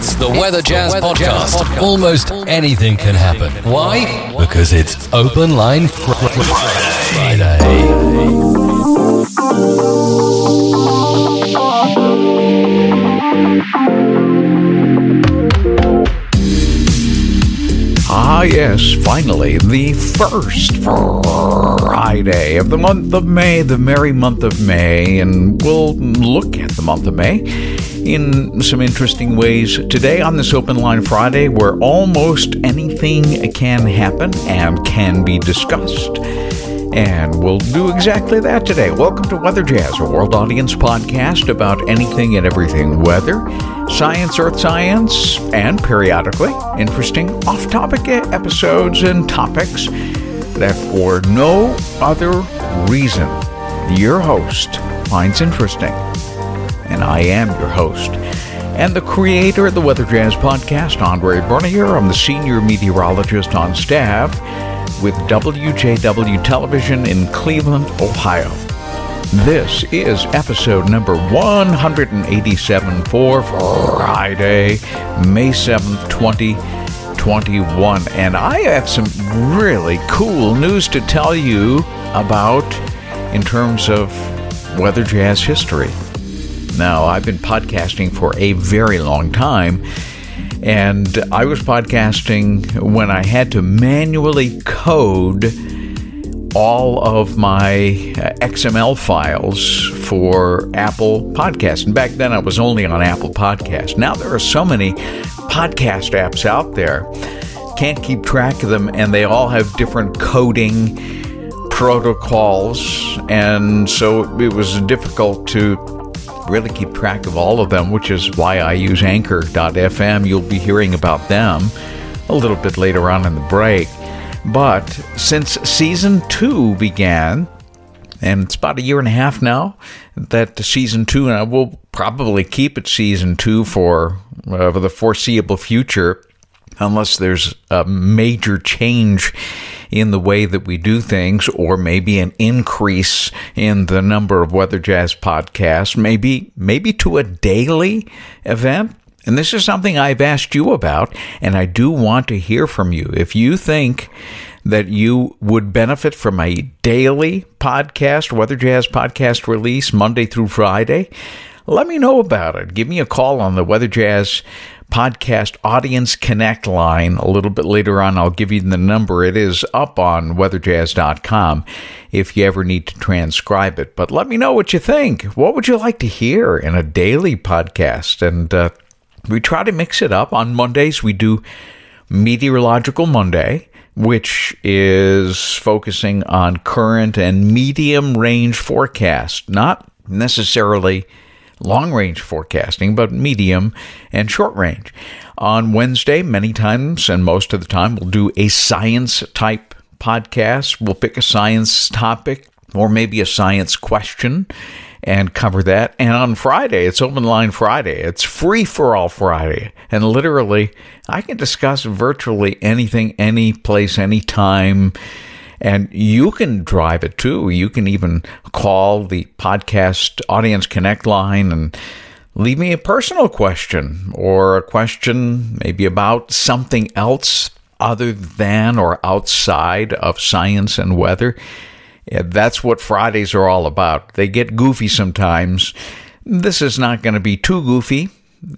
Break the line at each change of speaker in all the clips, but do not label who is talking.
It's the Weather Jazz, Weather Podcast. Jazz Podcast. Almost anything can happen. Why? Because it's Open Line Friday.
Ah, yes, finally, the first Friday of the month of May, the merry month of May, and we'll look at the month of May in some interesting ways today on this Open Line Friday, where almost anything can happen and can be discussed. And we'll do exactly that today. Welcome to Weather Jazz, a world audience podcast about anything and everything weather, science, earth science, and periodically interesting off topic episodes and topics that for no other reason your host finds interesting. And I am your host and the creator of the Weather Jazz podcast, Andre Bernier. I'm the senior meteorologist on staff with WJW Television in Cleveland, Ohio. This is episode number 187 for Friday, May 7th, 2021. And I have some really cool news to tell you about in terms of weather jazz history. Now, I've been podcasting for a very long time and I was podcasting when I had to manually code all of my uh, XML files for Apple Podcast. And back then I was only on Apple Podcast. Now there are so many podcast apps out there. Can't keep track of them, and they all have different coding protocols. And so it was difficult to really keep track of all of them, which is why I use Anchor.fm. You'll be hearing about them a little bit later on in the break. But since season two began, and it's about a year and a half now that season two, and I will probably keep it season two for, uh, for the foreseeable future, unless there's a major change in the way that we do things, or maybe an increase in the number of Weather Jazz podcasts, maybe maybe to a daily event. And this is something I've asked you about, and I do want to hear from you. If you think that you would benefit from a daily podcast, Weather Jazz podcast release Monday through Friday, let me know about it. Give me a call on the Weather Jazz podcast Audience Connect line a little bit later on. I'll give you the number. It is up on weatherjazz.com if you ever need to transcribe it. But let me know what you think. What would you like to hear in a daily podcast? And uh, we try to mix it up. On Mondays, we do Meteorological Monday, which is focusing on current and medium range forecast, not necessarily long range forecasting, but medium and short range. On Wednesday, many times and most of the time, we'll do a science type podcast. We'll pick a science topic or maybe a science question and cover that. And on Friday, it's Open Line Friday. It's free for all Friday. And literally, I can discuss virtually anything, any place, anytime and you can drive it too. You can even call the podcast Audience Connect line and leave me a personal question or a question maybe about something else other than or outside of science and weather. Yeah, that's what Fridays are all about. They get goofy sometimes. This is not going to be too goofy.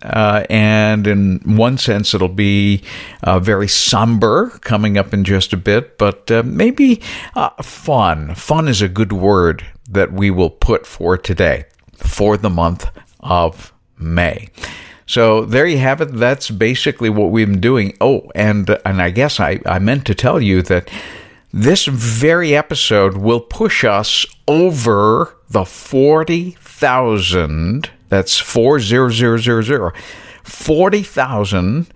Uh, and in one sense, it'll be uh, very somber coming up in just a bit, but uh, maybe uh, fun. Fun is a good word that we will put for today, for the month of May. So there you have it. That's basically what we've been doing. Oh, and and I guess I, I meant to tell you that this very episode will push us over the forty thousand that's 40000. 40,000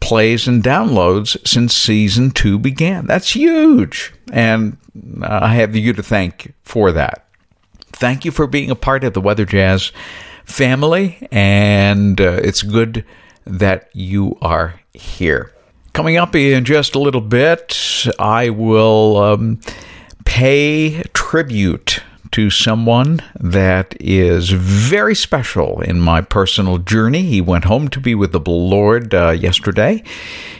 plays and downloads since season two began. That's huge. And I have you to thank for that. Thank you for being a part of the Weather Jazz family, and uh, it's good that you are here. Coming up in just a little bit, I will um, pay tribute to someone that is very special in my personal journey. He went home to be with the Lord uh, yesterday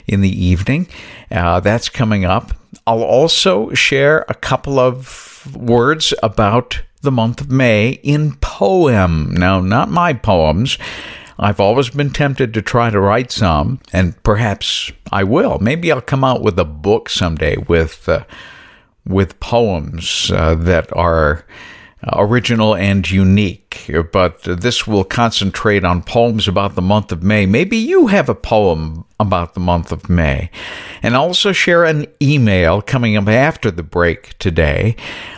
in the evening. Uh, that's coming up. I'll also share a couple of words about the month of May in poem. Now, not my poems. I've always been tempted to try to write some, and perhaps I will. Maybe I'll come out with a book someday with uh, with poems uh, that are original and unique. But this will concentrate on poems about the month of May. Maybe you have a poem about the month of May. And also share an email coming up after the break today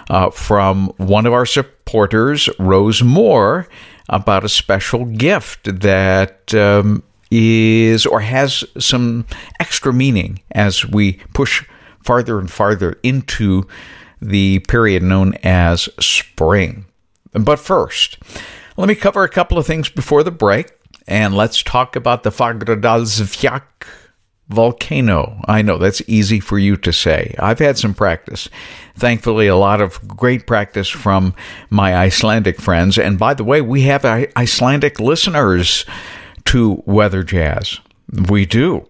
uh, from one of our supporters, Rose Moore, about a special gift that. Um, is or has some extra meaning as we push farther and farther into the period known as spring. But first, let me cover a couple of things before the break, and let's talk about the Fagradalsfjall volcano. I know that's easy for you to say. I've had some practice. Thankfully, a lot of great practice from my Icelandic friends. And by the way, we have Icelandic listeners to Weather Jazz. We do.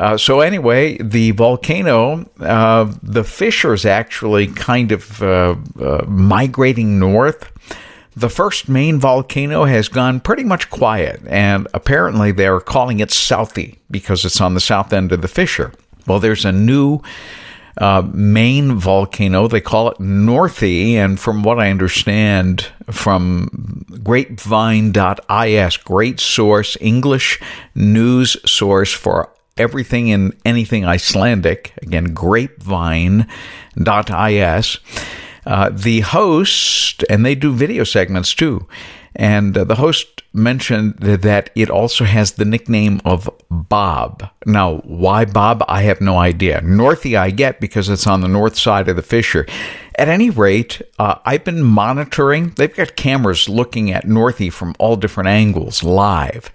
Uh, so anyway, the volcano, uh, the fissures actually kind of uh, uh, migrating north. The first main volcano has gone pretty much quiet, and apparently they're calling it Southie because it's on the south end of the fissure. Well, there's a new uh, main volcano. They call it Northie, and from what I understand from grapevine.is, great source, English news source for everything and anything Icelandic. Again, grapevine.is. Uh, the host, and they do video segments too, and uh, the host mentioned that it also has the nickname of Bob. Now, why Bob? I have no idea. Northie, I get because it's on the north side of the fissure. At any rate, uh, I've been monitoring. They've got cameras looking at Northie from all different angles live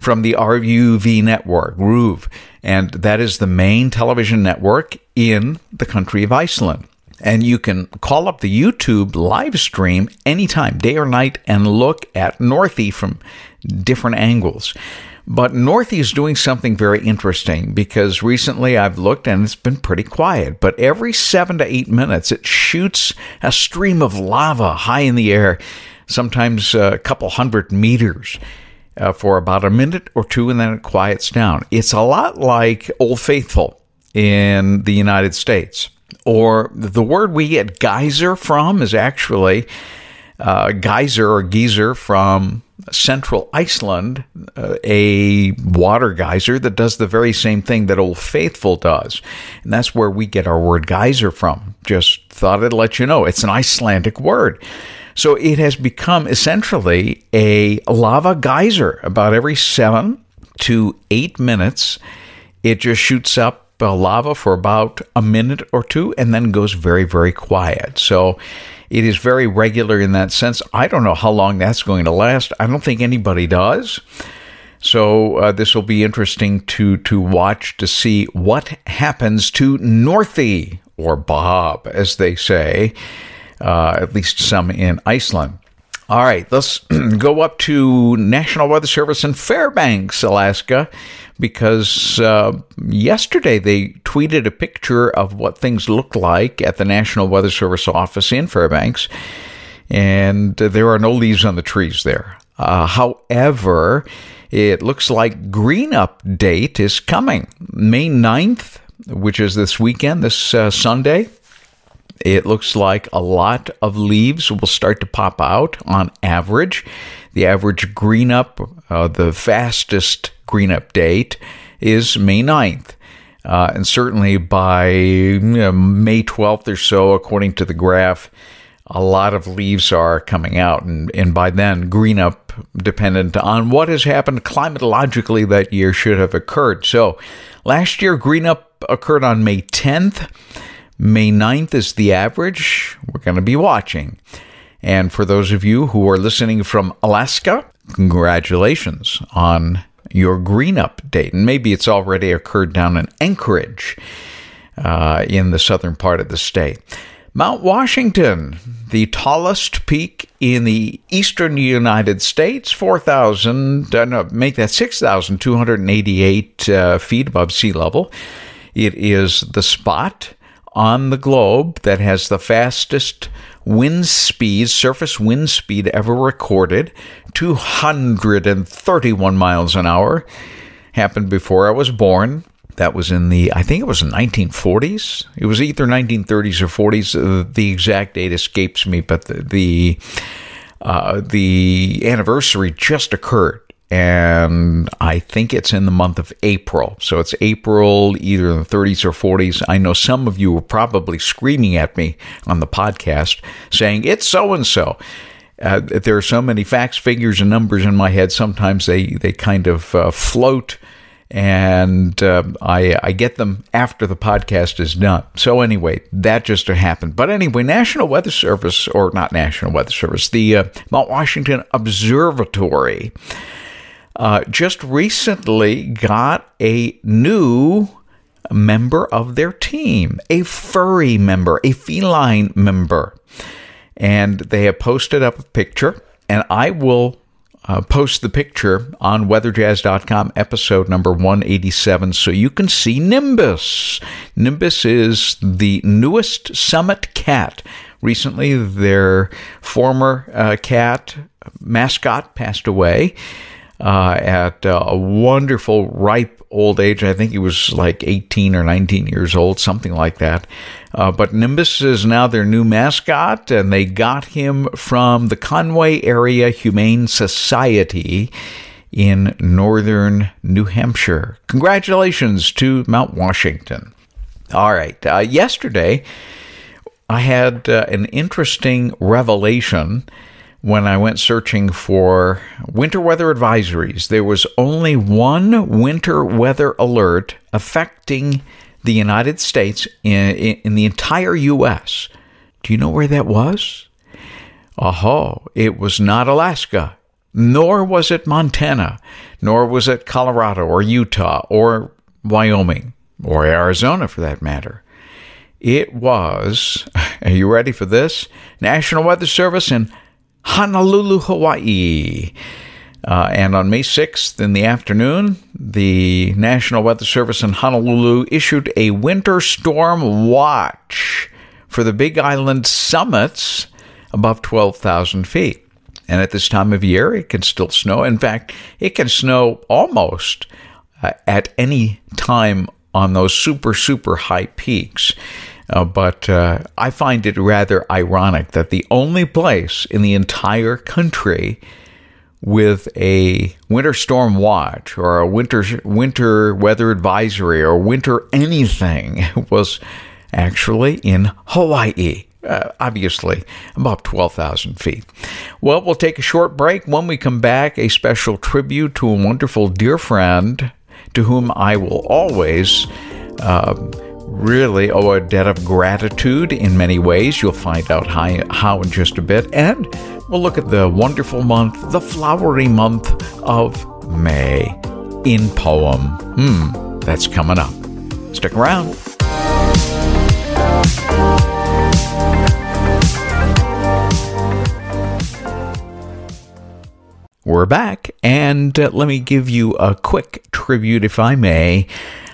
from the RUV network, RUV, and that is the main television network in the country of Iceland. And you can call up the YouTube live stream anytime, day or night, and look at Northie from different angles. But Northie is doing something very interesting because recently I've looked and it's been pretty quiet. But every seven to eight minutes, it shoots a stream of lava high in the air, sometimes a couple hundred meters uh, for about a minute or two and then it quiets down. It's a lot like Old Faithful in the United States. Or the word we get geyser from is actually uh, geyser or geyser from central Iceland, uh, a water geyser that does the very same thing that Old Faithful does. And that's where we get our word geyser from. Just thought I'd let you know. It's an Icelandic word. So it has become essentially a lava geyser. About every seven to eight minutes, it just shoots up lava for about a minute or two and then goes very, very quiet. So it is very regular in that sense. I don't know how long that's going to last. I don't think anybody does. So uh, this will be interesting to to watch to see what happens to Northie or Bob, as they say uh, at least some in Iceland. All right, let's go up to National Weather Service in Fairbanks, Alaska, because uh, yesterday they tweeted a picture of what things looked like at the National Weather Service office in Fairbanks, and there are no leaves on the trees there. Uh, however, it looks like green up date is coming May 9th, which is this weekend, this uh, Sunday. It looks like a lot of leaves will start to pop out on average. The average green up, uh, the fastest green up date is May 9th. Uh, and certainly by you know, May 12th or so, according to the graph, a lot of leaves are coming out. And, and by then, green up, dependent on what has happened climatologically that year, should have occurred. So last year, green up occurred on May 10th. May 9th is the average. We're going to be watching. And for those of you who are listening from Alaska, congratulations on your green up date. And maybe it's already occurred down in Anchorage uh, in the southern part of the state. Mount Washington, the tallest peak in the eastern United States, 4,000, uh, no, make that 6,288 uh, feet above sea level. It is the spot on the globe that has the fastest wind speed, surface wind speed ever recorded, 231 miles an hour. Happened before I was born. That was in the, I think it was 1940s. It was either 1930s or 40s. Uh, the exact date escapes me, but the the, uh, the anniversary just occurred and I think it's in the month of April. So it's April, either in the 30s or 40s. I know some of you were probably screaming at me on the podcast saying, it's so and so. There are so many facts, figures, and numbers in my head. Sometimes they, they kind of uh, float, and uh, I, I get them after the podcast is done. So, anyway, that just happened. But anyway, National Weather Service, or not National Weather Service, the uh, Mount Washington Observatory uh, just recently got a new member of their team, a furry member, a feline member. And they have posted up a picture, and I will uh, post the picture on weatherjazz.com, episode number 187, so you can see Nimbus. Nimbus is the newest summit cat. Recently, their former uh, cat mascot passed away uh, at uh, a wonderful, ripe old age. I think he was like 18 or 19 years old, something like that. Uh, but Nimbus is now their new mascot, and they got him from the Conway Area Humane Society in northern New Hampshire. Congratulations to Mount Washington. All right. Uh, yesterday, I had uh, an interesting revelation when I went searching for winter weather advisories, there was only one winter weather alert affecting the United States in, in, the entire U.S. Do you know where that was? Oh, it was not Alaska, nor was it Montana, nor was it Colorado or Utah or Wyoming or Arizona for that matter. It was, are you ready for this? National Weather Service in Honolulu, Hawaii. Uh, and on May 6th in the afternoon, the National Weather Service in Honolulu issued a winter storm watch for the Big Island summits above 12,000 feet. And at this time of year, it can still snow. In fact, it can snow almost uh, at any time on those super, super high peaks. Uh, but uh, I find it rather ironic that the only place in the entire country with a winter storm watch or a winter winter weather advisory or winter anything was actually in Hawaii. Uh, obviously, about 12,000 feet. Well, we'll take a short break. When we come back, a special tribute to a wonderful dear friend to whom I will always. Uh, really owe a debt of gratitude in many ways. You'll find out how, in just a bit. And we'll look at the wonderful month, the flowery month of May in poem. Hmm, that's coming up. Stick around. We're back, and uh, let me give you a quick tribute, if I may,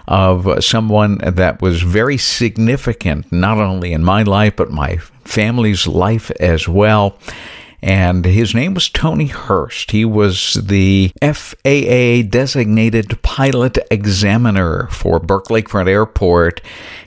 of someone that was very significant, not only in my life, but my family's life as well. And his name was Tony Hurst. He was the FAA designated pilot examiner for Burke Lakefront Airport.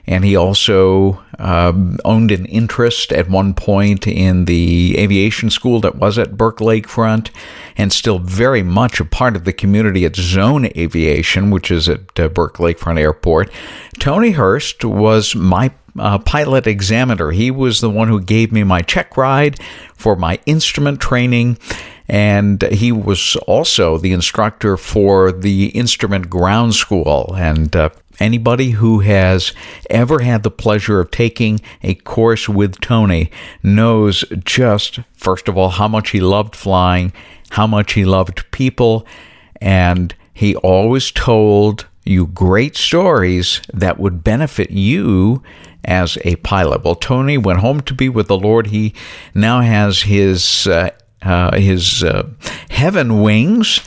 And he also um, owned an interest at one point in the aviation school that was at Burke Lakefront and still very much a part of the community at Zone Aviation, which is at uh, Burke Lakefront Airport. Tony Hurst was my uh, pilot examiner. He was the one who gave me my check ride for my instrument training. And he was also the instructor for the instrument ground school. And uh, Anybody who has ever had the pleasure of taking a course with Tony knows just, first of all, how much he loved flying, how much he loved people, and he always told you great stories that would benefit you as a pilot. Well, Tony went home to be with the Lord. He now has his uh, uh, his uh, heaven wings,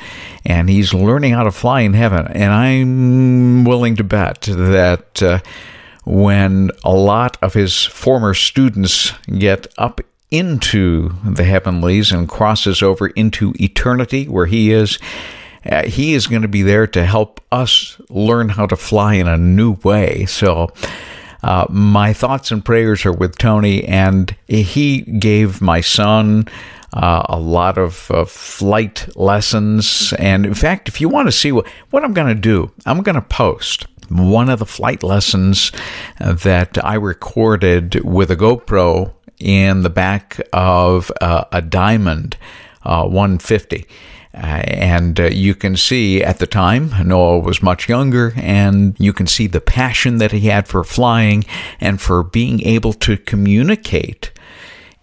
and he's learning how to fly in heaven. And I'm willing to bet that uh, when a lot of his former students get up into the heavenlies and crosses over into eternity where he is. Uh, he is going to be there to help us learn how to fly in a new way. So, uh, my thoughts and prayers are with Tony, and he gave my son uh, a lot of uh, flight lessons. And in fact, if you want to see what, what I'm going to do, I'm going to post one of the flight lessons that I recorded with a GoPro in the back of uh, a Diamond uh, 150. Uh, and uh, you can see at the time, Noah was much younger, and you can see the passion that he had for flying and for being able to communicate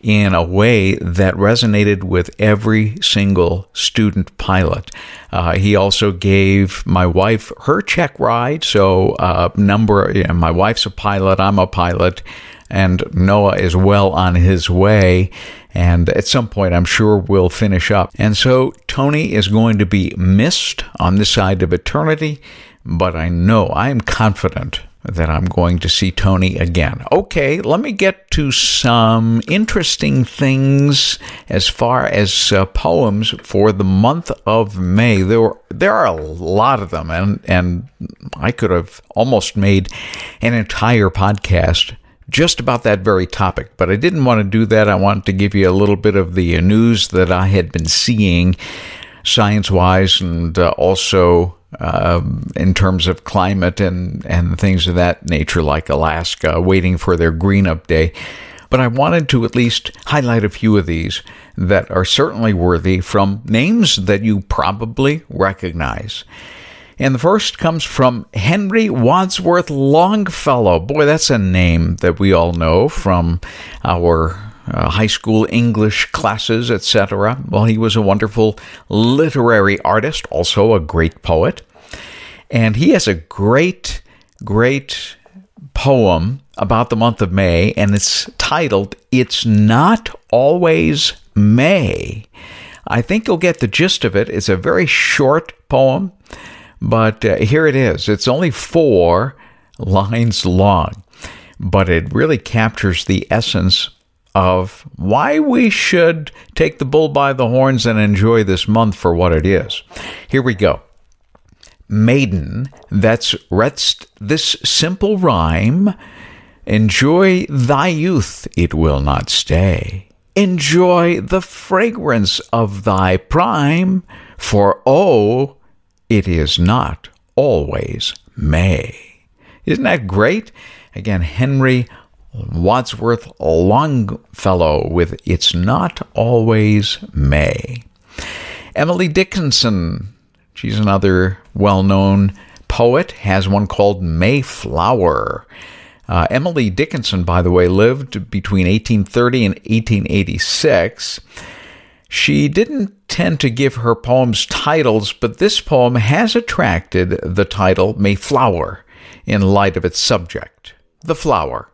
in a way that resonated with every single student pilot. Uh, he also gave my wife her check ride. So, uh, number, you know, my wife's a pilot, I'm a pilot and Noah is well on his way. And at some point, I'm sure we'll finish up. And so Tony is going to be missed on this side of eternity, but I know I am confident that I'm going to see Tony again. Okay, let me get to some interesting things as far as uh, poems for the month of May. There were, there are a lot of them, and and I could have almost made an entire podcast just about that very topic. But I didn't want to do that. I wanted to give you a little bit of the news that I had been seeing science wise and uh, also um, in terms of climate and, and things of that nature, like Alaska waiting for their green up day. But I wanted to at least highlight a few of these that are certainly worthy from names that you probably recognize. And the first comes from Henry Wadsworth Longfellow. Boy, that's a name that we all know from our uh, high school English classes, etc. Well, he was a wonderful literary artist, also a great poet. And he has a great, great poem about the month of May, and it's titled It's Not Always May. I think you'll get the gist of it. It's a very short poem. But uh, here it is. It's only four lines long, but it really captures the essence of why we should take the bull by the horns and enjoy this month for what it is. Here we go. Maiden, that's rest this simple rhyme. Enjoy thy youth, it will not stay. Enjoy the fragrance of thy prime, for oh, it is not always May. Isn't that great? Again, Henry Wadsworth Longfellow with It's Not Always May. Emily Dickinson, she's another well known poet, has one called Mayflower. Uh, Emily Dickinson, by the way, lived between 1830 and 1886. She didn't tend to give her poems titles, but this poem has attracted the title Mayflower in light of its subject, the flower,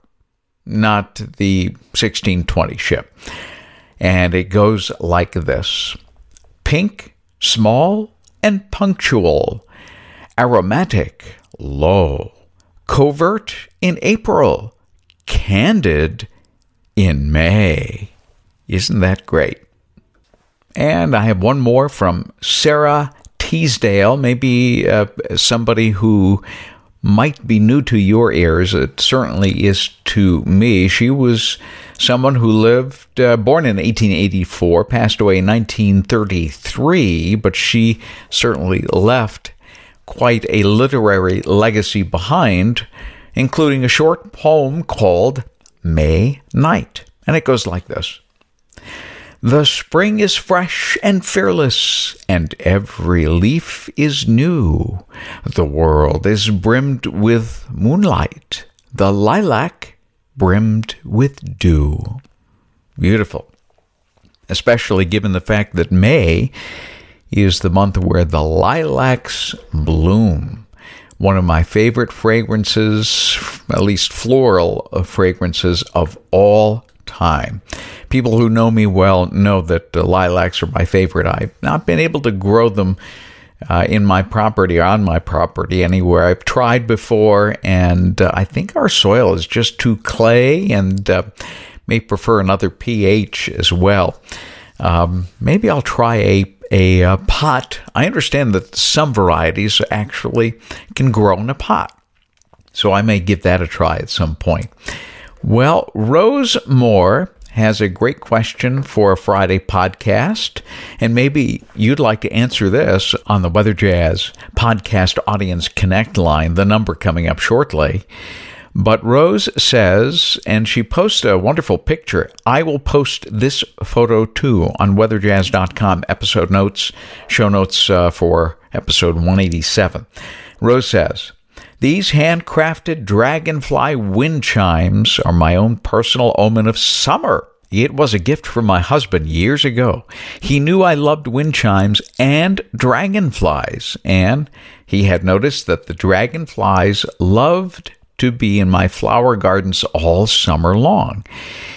not the 1620 ship. And it goes like this Pink, small, and punctual, aromatic, low, covert in April, candid in May. Isn't that great? And I have one more from Sara Teasdale, maybe uh, somebody who might be new to your ears. It certainly is to me. She was someone who lived, uh, born in 1884, passed away in 1933, but she certainly left quite a literary legacy behind, including a short poem called May Night. And it goes like this. The spring is fresh and fearless, and every leaf is new. The world is brimmed with moonlight, the lilac brimmed with dew. Beautiful. Especially given the fact that May is the month where the lilacs bloom. one of my favorite fragrances, at least floral fragrances of all time. People who know me well know that uh, lilacs are my favorite. I've not been able to grow them uh, in my property or on my property anywhere. I've tried before, and uh, I think our soil is just too clay and uh, may prefer another pH as well. Um, maybe I'll try a a, a uh, pot. I understand that some varieties actually can grow in a pot, so I may give that a try at some point. Well, Rose Moore has a great question for a Friday podcast, and maybe you'd like to answer this on the Weather Jazz podcast audience connect line, the number coming up shortly. But Rose says, and she posts a wonderful picture. I will post this photo too on weatherjazz.com episode notes, show notes uh, for episode 187. Rose says, these handcrafted dragonfly wind chimes are my own personal omen of summer. It was a gift from my husband years ago. He knew I loved wind chimes and dragonflies, and he had noticed that the dragonflies loved to be in my flower gardens all summer long.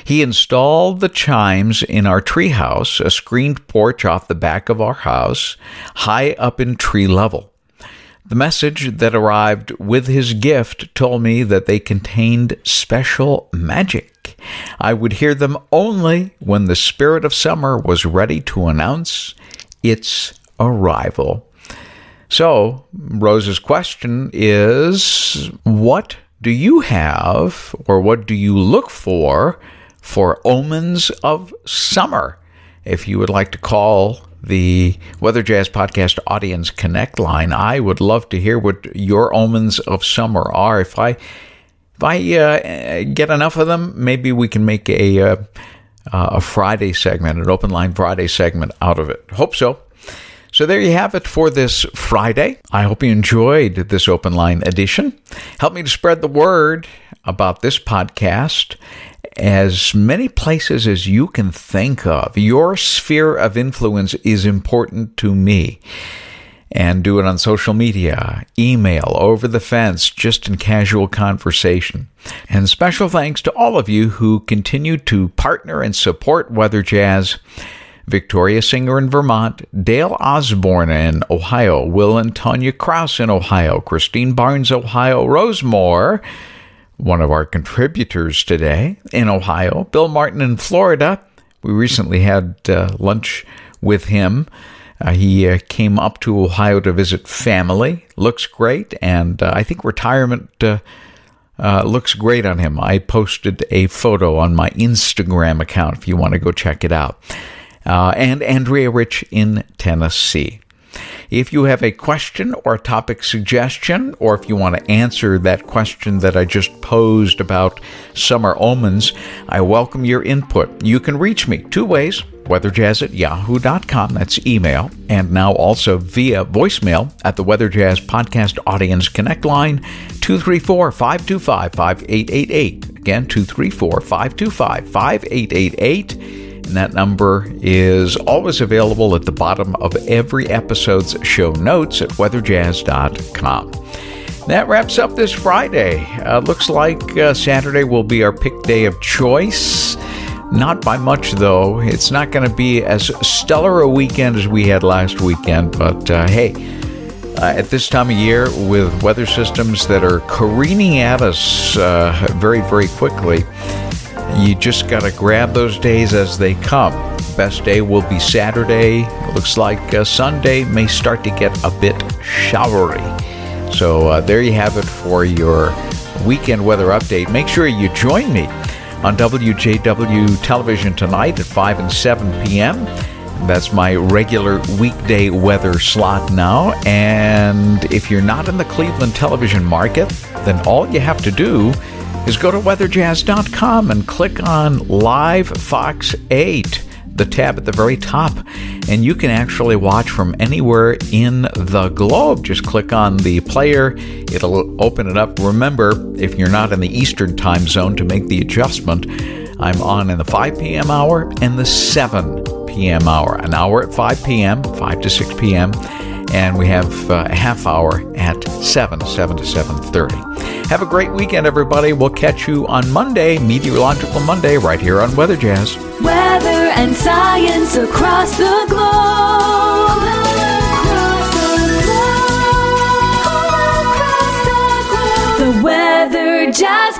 He installed the chimes in our treehouse, a screened porch off the back of our house, high up in tree level. The message that arrived with his gift told me that they contained special magic. I would hear them only when the spirit of summer was ready to announce its arrival. So, Rose's question is What do you have, or what do you look for, for omens of summer? If you would like to call the Weather Jazz Podcast Audience Connect line. I would love to hear what your omens of summer are. If I if I uh, get enough of them, maybe we can make a uh, a Friday segment, an open line Friday segment out of it. Hope so. So there you have it for this Friday. I hope you enjoyed this open line edition. Help me to spread the word about this podcast as many places as you can think of. Your sphere of influence is important to me. And do it on social media, email, over the fence, just in casual conversation. And special thanks to all of you who continue to partner and support Weather Jazz. Victoria Singer in Vermont, Dale Osborne in Ohio, Will and Tanya Kraus in Ohio, Christine Barnes, Ohio, Rose Moore, one of our contributors today in Ohio, Bill Martin in Florida. We recently had uh, lunch with him. Uh, he uh, came up to Ohio to visit family. Looks great, and uh, I think retirement uh, uh, looks great on him. I posted a photo on my Instagram account if you want to go check it out. and Andrea Rich in Tennessee. If you have a question or a topic suggestion, or if you want to answer that question that I just posed about summer omens, I welcome your input. You can reach me two ways weatherjazz at yahoo.com, that's email, and now also via voicemail at the Weather Jazz Podcast Audience Connect line, 234 525 5888. Again, 234 525 5888. And that number is always available at the bottom of every episode's show notes at weatherjazz.com. That wraps up this Friday. Uh, looks like uh, Saturday will be our pick day of choice. Not by much, though. It's not going to be as stellar a weekend as we had last weekend, but uh, hey, uh, at this time of year, with weather systems that are careening at us uh, very, very quickly, you just got to grab those days as they come. Best day will be Saturday. It looks like uh, Sunday may start to get a bit showery. So uh, there you have it for your weekend weather update. Make sure you join me on WJW television tonight at 5 and 7 p.m. That's my regular weekday weather slot now. And if you're not in the Cleveland television market, then all you have to do is go to weatherjazz.com and click on Live Fox 8, the tab at the very top, and you can actually watch from anywhere in the globe. Just click on the player, it'll open it up. Remember, if you're not in the Eastern time zone, to make the adjustment, I'm on in the 5 p.m. hour and the 7 p.m. hour. An hour at 5 p.m., 5 to 6 p.m., and we have uh, a half hour at 7, 7 to 7.30. Have a great weekend, everybody. We'll catch you on Monday, Meteorological Monday, right here on Weather Jazz.
Weather and science across the globe. The Weather Jazz